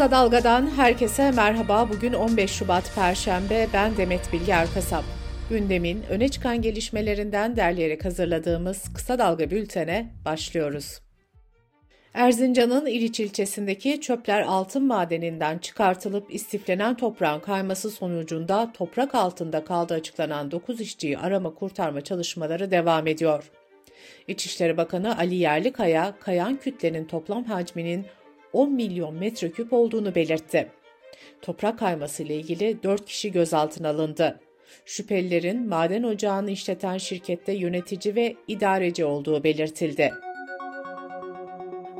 Kısa Dalga'dan herkese merhaba. Bugün 15 Şubat Perşembe. Ben Demet Bilge Erkasap. Gündemin öne çıkan gelişmelerinden derleyerek hazırladığımız Kısa Dalga bültene başlıyoruz. Erzincan'ın İliç ilçesindeki çöpler altın madeninden çıkartılıp istiflenen toprağın kayması sonucunda toprak altında kaldığı açıklanan 9 işçiyi arama kurtarma çalışmaları devam ediyor. İçişleri Bakanı Ali Yerlikaya, kayan kütlenin toplam hacminin 10 milyon metreküp olduğunu belirtti. Toprak kayması ile ilgili 4 kişi gözaltına alındı. Şüphelilerin maden ocağını işleten şirkette yönetici ve idareci olduğu belirtildi.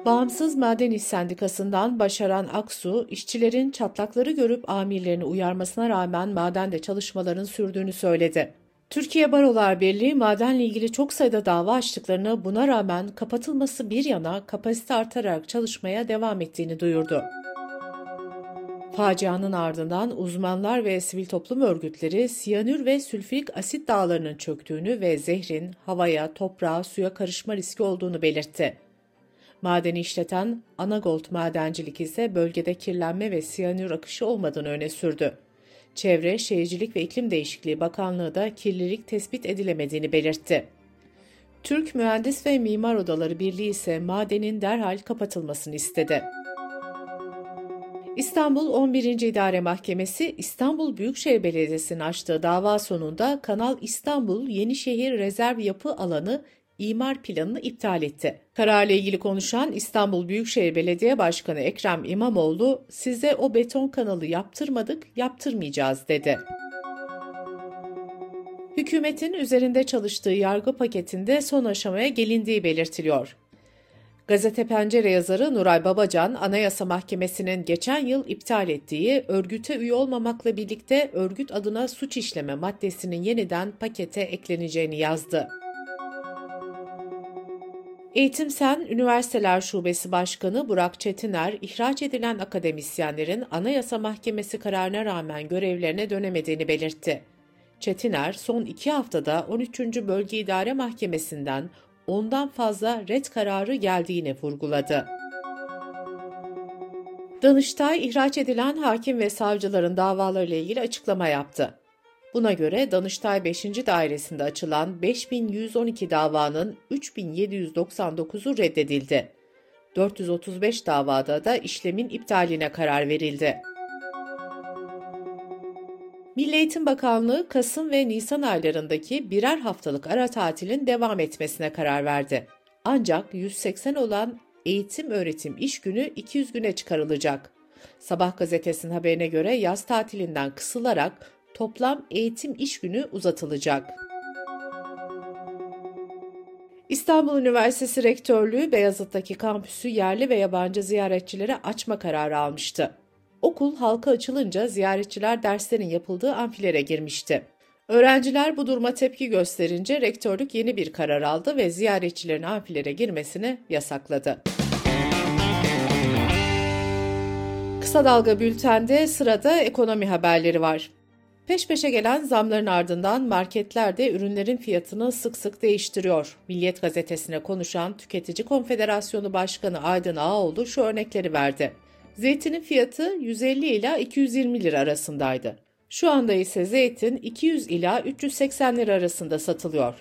Bağımsız Maden İş Sendikası'ndan Başaran Aksu, işçilerin çatlakları görüp amirlerini uyarmasına rağmen madende çalışmaların sürdüğünü söyledi. Türkiye Barolar Birliği madenle ilgili çok sayıda dava açtıklarını buna rağmen kapatılması bir yana kapasite artarak çalışmaya devam ettiğini duyurdu. Facianın ardından uzmanlar ve sivil toplum örgütleri siyanür ve sülfürik asit dağlarının çöktüğünü ve zehrin havaya, toprağa, suya karışma riski olduğunu belirtti. Madeni işleten Anagold Madencilik ise bölgede kirlenme ve siyanür akışı olmadığını öne sürdü. Çevre, Şehircilik ve İklim Değişikliği Bakanlığı da kirlilik tespit edilemediğini belirtti. Türk Mühendis ve Mimar Odaları Birliği ise madenin derhal kapatılmasını istedi. İstanbul 11. İdare Mahkemesi İstanbul Büyükşehir Belediyesi'nin açtığı dava sonunda Kanal İstanbul Yenişehir Rezerv Yapı Alanı imar planını iptal etti. Kararla ilgili konuşan İstanbul Büyükşehir Belediye Başkanı Ekrem İmamoğlu, size o beton kanalı yaptırmadık, yaptırmayacağız dedi. Hükümetin üzerinde çalıştığı yargı paketinde son aşamaya gelindiği belirtiliyor. Gazete Pencere yazarı Nuray Babacan, Anayasa Mahkemesi'nin geçen yıl iptal ettiği örgüte üye olmamakla birlikte örgüt adına suç işleme maddesinin yeniden pakete ekleneceğini yazdı. Eğitim Sen Üniversiteler Şubesi Başkanı Burak Çetiner, ihraç edilen akademisyenlerin Anayasa Mahkemesi kararına rağmen görevlerine dönemediğini belirtti. Çetiner, son iki haftada 13. Bölge İdare Mahkemesi'nden ondan fazla red kararı geldiğini vurguladı. Danıştay, ihraç edilen hakim ve savcıların davalarıyla ilgili açıklama yaptı. Buna göre Danıştay 5. Dairesi'nde açılan 5112 davanın 3799'u reddedildi. 435 davada da işlemin iptaline karar verildi. Milli Eğitim Bakanlığı Kasım ve Nisan aylarındaki birer haftalık ara tatilin devam etmesine karar verdi. Ancak 180 olan eğitim öğretim iş günü 200 güne çıkarılacak. Sabah gazetesinin haberine göre yaz tatilinden kısılarak toplam eğitim iş günü uzatılacak. İstanbul Üniversitesi Rektörlüğü Beyazıt'taki kampüsü yerli ve yabancı ziyaretçilere açma kararı almıştı. Okul halka açılınca ziyaretçiler derslerin yapıldığı amfilere girmişti. Öğrenciler bu duruma tepki gösterince rektörlük yeni bir karar aldı ve ziyaretçilerin amfilere girmesini yasakladı. Kısa Dalga Bülten'de sırada ekonomi haberleri var. Peş peşe gelen zamların ardından marketler de ürünlerin fiyatını sık sık değiştiriyor. Milliyet gazetesine konuşan Tüketici Konfederasyonu Başkanı Aydın Ağoğlu şu örnekleri verdi. Zeytinin fiyatı 150 ila 220 lira arasındaydı. Şu anda ise zeytin 200 ila 380 lira arasında satılıyor.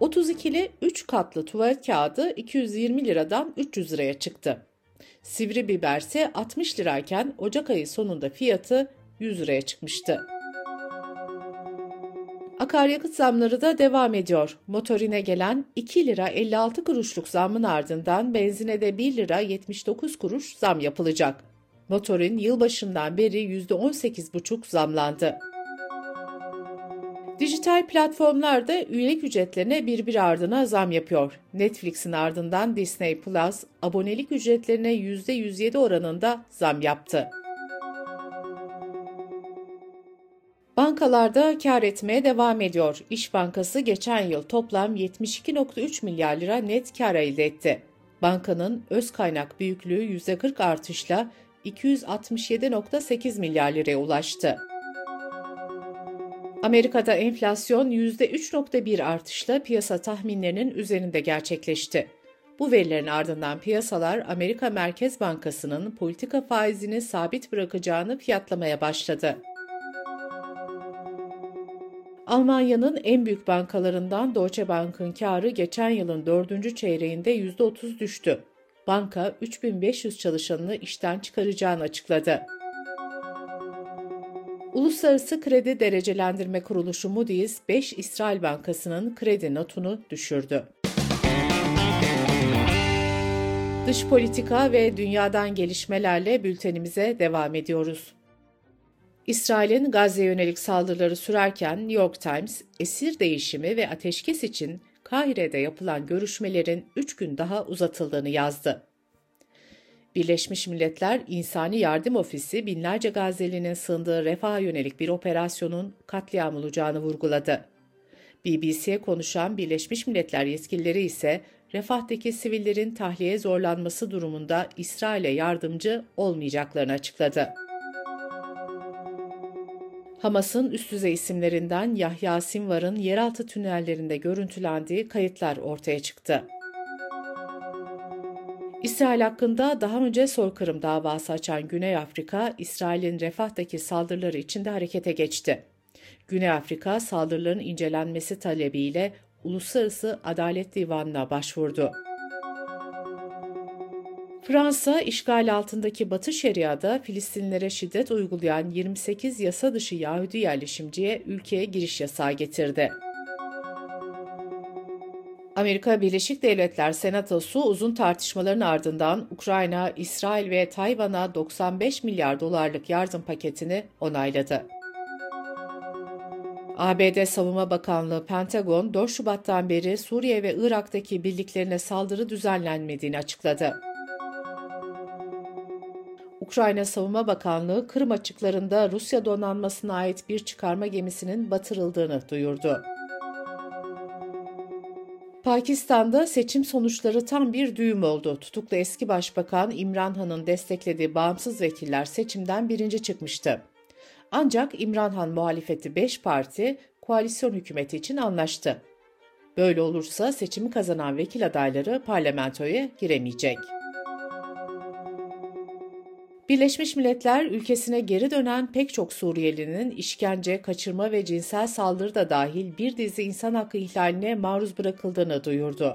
32'li 3 katlı tuvalet kağıdı 220 liradan 300 liraya çıktı. Sivri biber ise 60 lirayken Ocak ayı sonunda fiyatı 100 liraya çıkmıştı. Akaryakıt zamları da devam ediyor. Motorine gelen 2 lira 56 kuruşluk zamın ardından benzine de 1 lira 79 kuruş zam yapılacak. Motorin yılbaşından beri %18,5 zamlandı. Dijital platformlar da üyelik ücretlerine birbir ardına zam yapıyor. Netflix'in ardından Disney Plus abonelik ücretlerine %107 oranında zam yaptı. Bankalarda kar etmeye devam ediyor. İş Bankası geçen yıl toplam 72.3 milyar lira net kar elde etti. Bankanın öz kaynak büyüklüğü %40 artışla 267.8 milyar liraya ulaştı. Amerika'da enflasyon %3.1 artışla piyasa tahminlerinin üzerinde gerçekleşti. Bu verilerin ardından piyasalar Amerika Merkez Bankası'nın politika faizini sabit bırakacağını fiyatlamaya başladı. Almanya'nın en büyük bankalarından Deutsche Bank'ın karı geçen yılın dördüncü çeyreğinde %30 düştü. Banka 3500 çalışanını işten çıkaracağını açıkladı. Uluslararası Kredi Derecelendirme Kuruluşu Moody's, 5 İsrail Bankası'nın kredi notunu düşürdü. Dış politika ve dünyadan gelişmelerle bültenimize devam ediyoruz. İsrail'in Gazze'ye yönelik saldırıları sürerken New York Times, esir değişimi ve ateşkes için Kahire'de yapılan görüşmelerin 3 gün daha uzatıldığını yazdı. Birleşmiş Milletler İnsani Yardım Ofisi binlerce Gazelinin sığındığı refaha yönelik bir operasyonun katliam olacağını vurguladı. BBC'ye konuşan Birleşmiş Milletler yetkilileri ise Refah'taki sivillerin tahliye zorlanması durumunda İsrail'e yardımcı olmayacaklarını açıkladı. Hamas'ın üst düzey isimlerinden Yahya Sinvar'ın yeraltı tünellerinde görüntülendiği kayıtlar ortaya çıktı. İsrail hakkında daha önce soykırım davası açan Güney Afrika, İsrail'in Refah'taki saldırıları içinde harekete geçti. Güney Afrika saldırıların incelenmesi talebiyle Uluslararası Adalet Divanı'na başvurdu. Fransa, işgal altındaki Batı Şeria'da Filistinlere şiddet uygulayan 28 yasa dışı Yahudi yerleşimciye ülkeye giriş yasağı getirdi. Amerika Birleşik Devletler Senatosu uzun tartışmaların ardından Ukrayna, İsrail ve Tayvan'a 95 milyar dolarlık yardım paketini onayladı. ABD Savunma Bakanlığı Pentagon 4 Şubat'tan beri Suriye ve Irak'taki birliklerine saldırı düzenlenmediğini açıkladı. Ukrayna Savunma Bakanlığı Kırım açıklarında Rusya donanmasına ait bir çıkarma gemisinin batırıldığını duyurdu. Pakistan'da seçim sonuçları tam bir düğüm oldu. Tutuklu eski başbakan İmran Han'ın desteklediği bağımsız vekiller seçimden birinci çıkmıştı. Ancak İmran Han muhalefeti 5 parti koalisyon hükümeti için anlaştı. Böyle olursa seçimi kazanan vekil adayları parlamentoya giremeyecek. Birleşmiş Milletler ülkesine geri dönen pek çok Suriyelinin işkence, kaçırma ve cinsel saldırı da dahil bir dizi insan hakkı ihlaline maruz bırakıldığını duyurdu.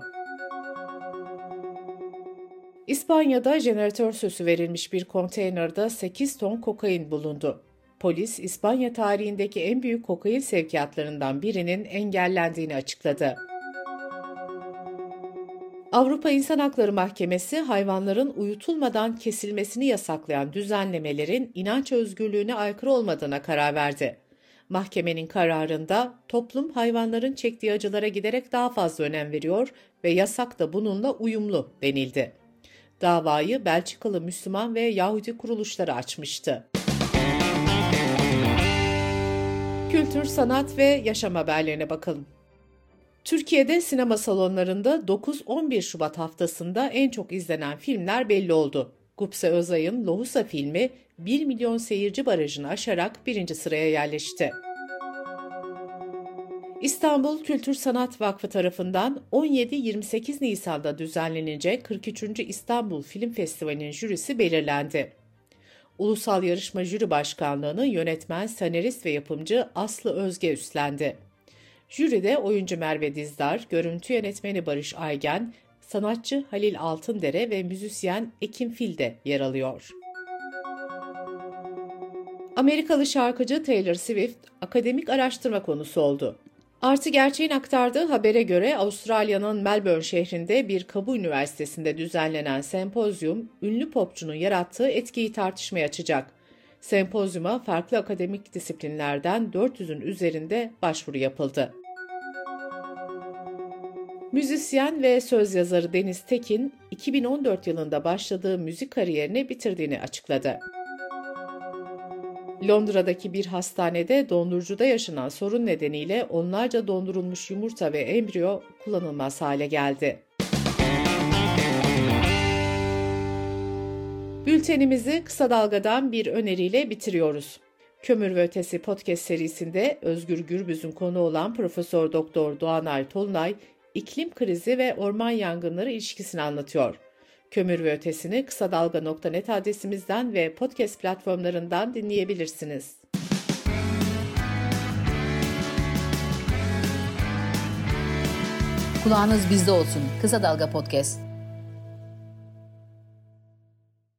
İspanya'da jeneratör süsü verilmiş bir konteynerde 8 ton kokain bulundu. Polis, İspanya tarihindeki en büyük kokain sevkiyatlarından birinin engellendiğini açıkladı. Avrupa İnsan Hakları Mahkemesi hayvanların uyutulmadan kesilmesini yasaklayan düzenlemelerin inanç özgürlüğüne aykırı olmadığına karar verdi. Mahkemenin kararında toplum hayvanların çektiği acılara giderek daha fazla önem veriyor ve yasak da bununla uyumlu denildi. Davayı Belçikalı Müslüman ve Yahudi kuruluşları açmıştı. Kültür, sanat ve yaşam haberlerine bakalım. Türkiye'de sinema salonlarında 9-11 Şubat haftasında en çok izlenen filmler belli oldu. Gupse Özay'ın Lohusa filmi 1 milyon seyirci barajını aşarak birinci sıraya yerleşti. İstanbul Kültür Sanat Vakfı tarafından 17-28 Nisan'da düzenlenecek 43. İstanbul Film Festivali'nin jürisi belirlendi. Ulusal Yarışma Jüri Başkanlığı'nı yönetmen, senarist ve yapımcı Aslı Özge üstlendi. Jüride oyuncu Merve Dizdar, görüntü yönetmeni Barış Aygen, sanatçı Halil Altındere ve müzisyen Ekim Fil de yer alıyor. Amerikalı şarkıcı Taylor Swift akademik araştırma konusu oldu. Artı Gerçeğin aktardığı habere göre Avustralya'nın Melbourne şehrinde bir kabu üniversitesinde düzenlenen sempozyum, ünlü popçunun yarattığı etkiyi tartışmaya açacak. Sempozyuma farklı akademik disiplinlerden 400'ün üzerinde başvuru yapıldı. Müzisyen ve söz yazarı Deniz Tekin, 2014 yılında başladığı müzik kariyerini bitirdiğini açıkladı. Londra'daki bir hastanede dondurucuda yaşanan sorun nedeniyle onlarca dondurulmuş yumurta ve embriyo kullanılmaz hale geldi. Bültenimizi kısa dalgadan bir öneriyle bitiriyoruz. Kömür ve Ötesi podcast serisinde Özgür Gürbüz'ün konu olan Profesör Doktor Doğanay Tolunay iklim krizi ve orman yangınları ilişkisini anlatıyor. Kömür ve ötesini kısa dalga.net adresimizden ve podcast platformlarından dinleyebilirsiniz. Kulağınız bizde olsun. Kısa Dalga Podcast.